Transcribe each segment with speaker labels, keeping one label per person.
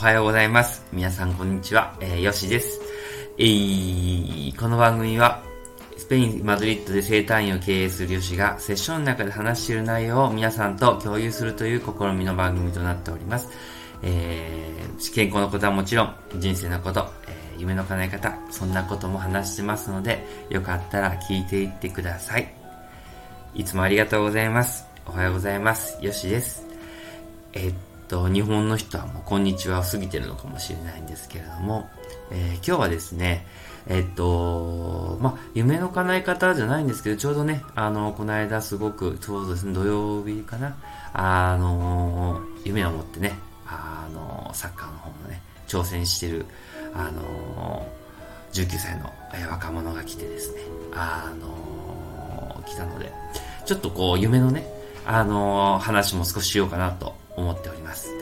Speaker 1: おはようございます。皆さんこんにちは。えー、よしです。えー、この番組は、スペイン・マドリッドで生誕院を経営するよしが、セッションの中で話している内容を皆さんと共有するという試みの番組となっております。えー、健康のことはもちろん、人生のこと、えー、夢の叶え方、そんなことも話してますので、よかったら聞いていってください。いつもありがとうございます。おはようございます。よしです。えー、と、日本の人はもうこんにちは過ぎてるのかもしれないんですけれども、えー、今日はですね、えっと、ま夢の叶え方じゃないんですけど、ちょうどね、あの、この間すごく、ちょうどですね、土曜日かな、あの、夢を持ってね、あの、サッカーの方もね、挑戦してる、あの、19歳の若者が来てですね、あの、来たので、ちょっとこう、夢のね、あの話も少ししようかなと思っております。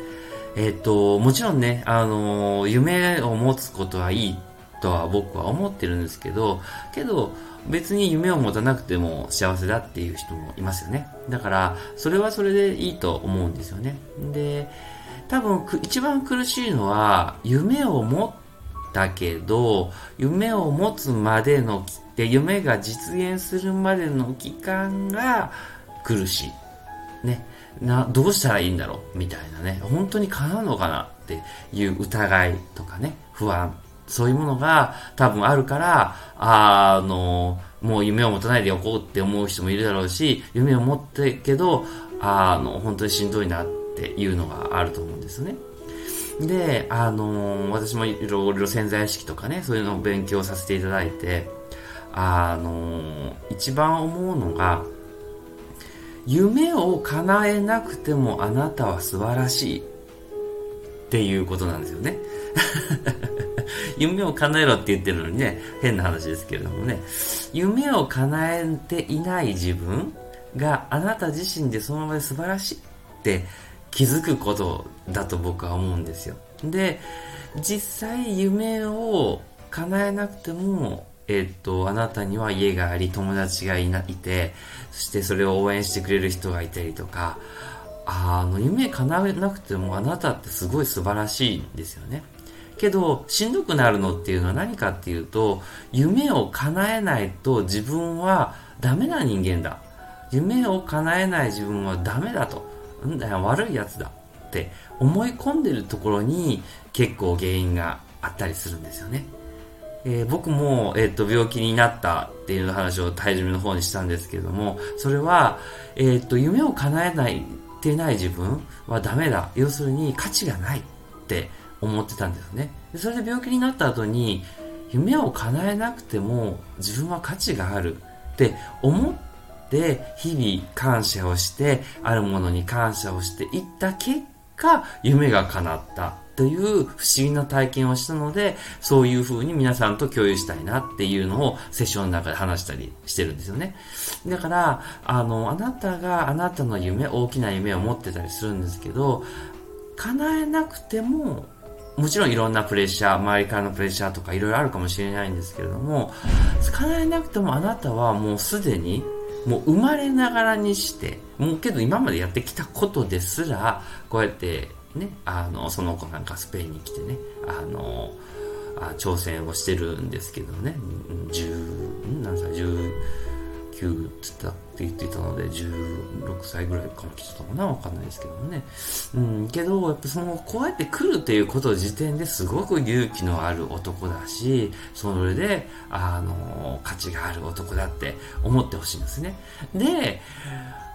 Speaker 1: えっ、ー、と、もちろんね、あの夢を持つことはいいとは僕は思ってるんですけど、けど、別に夢を持たなくても幸せだっていう人もいますよね。だから、それはそれでいいと思うんですよね。で、多分、一番苦しいのは、夢を持ったけど、夢を持つまでの、で夢が実現するまでの期間が苦しい。ね、な、どうしたらいいんだろう？みたいなね、本当に叶うのかなっていう疑いとかね、不安、そういうものが多分あるから、あの、もう夢を持たないでおこうって思う人もいるだろうし、夢を持ってけど、あの、本当にしんどいなっていうのがあると思うんですね。で、あの私もいろいろ潜在意識とかね、そういうのを勉強させていただいて、あの一番思うのが、夢を叶えなくてもあなたは素晴らしいっていうことなんですよね。夢を叶えろって言ってるのにね、変な話ですけれどもね、夢を叶えていない自分があなた自身でそのままで素晴らしいって気づくことだと僕は思うんですよ。で、実際夢を叶えなくてもえっと、あなたには家があり、友達がいないて、そしてそれを応援してくれる人がいたりとか、あの、夢叶えなくてもあなたってすごい素晴らしいんですよね。けど、しんどくなるのっていうのは何かっていうと、夢を叶えないと自分はダメな人間だ。夢を叶えない自分はダメだと。んだよ、悪い奴だ。って思い込んでるところに結構原因があったりするんですよね。えー、僕も、えっ、と、病気になったっていう話を体重の方にしたんですけれども、それは、えっ、と、夢を叶えないてない自分はダメだ。要するに価値がないって思ってたんですね。でそれで病気になった後に、夢を叶えなくても自分は価値があるって思って日々感謝をしてあるものに感謝をしていった結果夢が叶ったという不思議な体験をしたので、そういう風に皆さんと共有したいなっていうのをセッションの中で話したりしてるんですよね。だから、あの、あなたがあなたの夢、大きな夢を持ってたりするんですけど、叶えなくても、もちろんいろんなプレッシャー、周りからのプレッシャーとかいろいろあるかもしれないんですけれども、叶えなくてもあなたはもうすでにもう生まれながらにして、もうけど今までやってきたことですら、こうやってね、あの、その子なんかスペインに来てね、あの、あ挑戦をしてるんですけどね、10、何歳、10、9つったって言ってたので、16歳ぐらいから来てたのかなわかんないですけどもね。うん、けど、やっぱその、こうやって来るっていうこと時点ですごく勇気のある男だし、それで、あの、価値がある男だって思ってほしいんですね。で、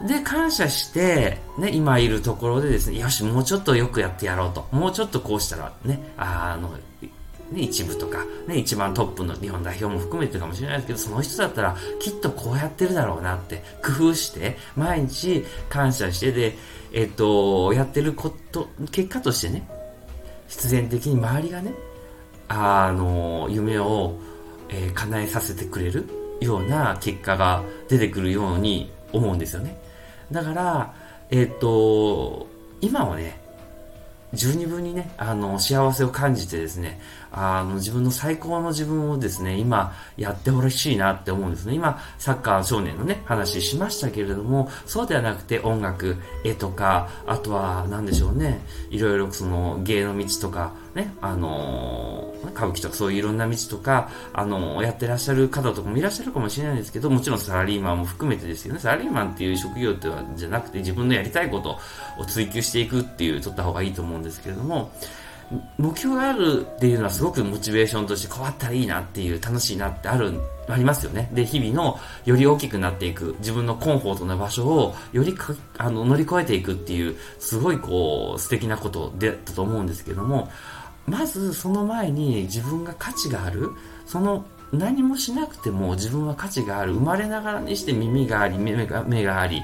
Speaker 1: で、感謝して、ね、今いるところでですね、よし、もうちょっとよくやってやろうと。もうちょっとこうしたら、ね、あの、ね、一部とか、ね、一番トップの日本代表も含めてかもしれないですけど、その人だったらきっとこうやってるだろうなって工夫して、毎日感謝して、で、えっと、やってること、結果としてね、必然的に周りがね、あの、夢を、えー、叶えさせてくれるような結果が出てくるように思うんですよね。だから、えっ、と、今はね、十二分にね、あの、幸せを感じてですね、あの、自分の最高の自分をですね、今、やってほしいなって思うんですね。今、サッカー少年のね、話しましたけれども、そうではなくて音楽、絵とか、あとは、何でしょうね、いろいろその、芸の道とか、ね、あのー、歌舞伎とかそういういろんな道とか、あのー、やってらっしゃる方とかもいらっしゃるかもしれないんですけど、もちろんサラリーマンも含めてですよね。サラリーマンっていう職業ってはじゃなくて自分のやりたいことを追求していくっていう、取った方がいいと思うんですけれども、目標があるっていうのはすごくモチベーションとして変わったらいいなっていう楽しいなってある、ありますよね。で、日々のより大きくなっていく自分のコンフォートな場所をよりあの乗り越えていくっていうすごいこう素敵なことだったと思うんですけども、まずその前に自分が価値がある、その何もしなくても自分は価値がある。生まれながらにして耳があり、目が目があり、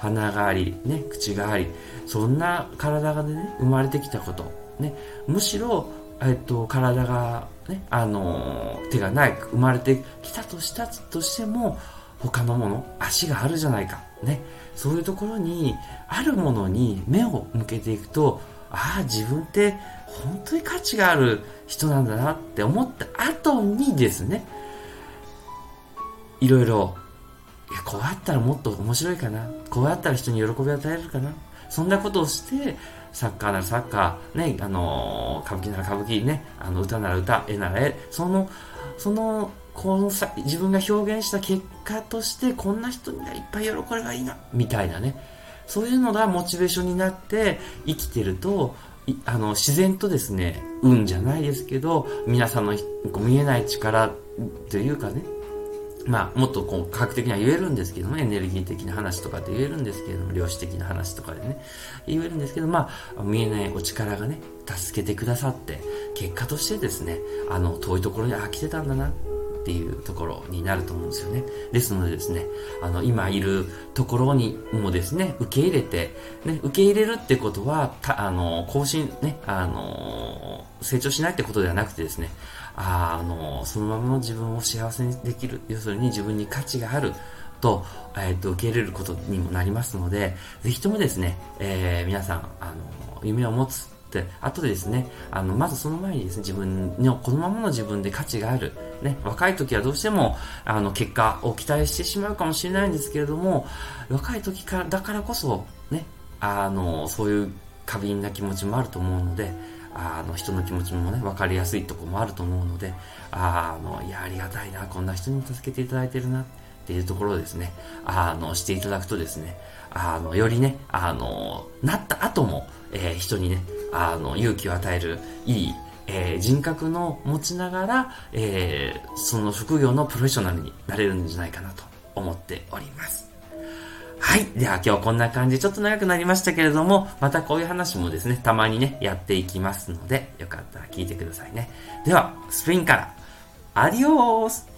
Speaker 1: 鼻があり、ね、口があり、そんな体がね、生まれてきたこと。ね、むしろ、えっと、体が、ね、あの、手がない、生まれてきたとしたとしても、他のもの、足があるじゃないか。ね。そういうところに、あるものに目を向けていくと、ああ、自分って本当に価値がある人なんだなって思った後にですね、いろいろ、いや、こうやったらもっと面白いかな。こうやったら人に喜びを与えるかな。そんなことをして、サッカーならサッカー、ね、あの歌舞伎なら歌舞伎ね、あの、歌なら歌、絵なら絵、その、その、このさ、自分が表現した結果として、こんな人にいっぱい喜べばいいな、みたいなね。そういうのがモチベーションになって生きてると、あの、自然とですね、運じゃないですけど、皆さんの見えない力というかね、まあ、もっとこう、科学的には言えるんですけども、エネルギー的な話とかで言えるんですけれども、量子的な話とかでね、言えるんですけど、まあ、見えないお力がね、助けてくださって、結果としてですね、あの、遠いところに、あ、来てたんだな、っていうところになると思うんですよね。ですのでですね、あの、今いるところにもですね、受け入れて、ね、受け入れるってことは、た、あの、更新、ね、あの、成長しないってことではなくてですね、ああの、そのままの自分を幸せにできる、要するに自分に価値がある、と、えっ、ー、と、受け入れることにもなりますので、ぜひともですね、えー、皆さん、あの、夢を持つ、で、後でですね、あの、まずその前にですね、自分の、このままの自分で価値がある。ね、若い時はどうしても、あの、結果を期待してしまうかもしれないんですけれども、若い時から、だからこそ、ね、あの、そういう過敏な気持ちもあると思うので、あの、人の気持ちもね、分かりやすいとこもあると思うので、あの、いや、ありがたいな、こんな人に助けていただいてるな、っていうところをですね、あの、していただくとですね、あの、よりね、あの、なった後も、えー、人にね、あの、勇気を与える、いい、えー、人格の持ちながら、えー、その職業のプロフェッショナルになれるんじゃないかなと思っております。はい。では今日こんな感じ、ちょっと長くなりましたけれども、またこういう話もですね、たまにね、やっていきますので、よかったら聞いてくださいね。では、スペインから、アディオース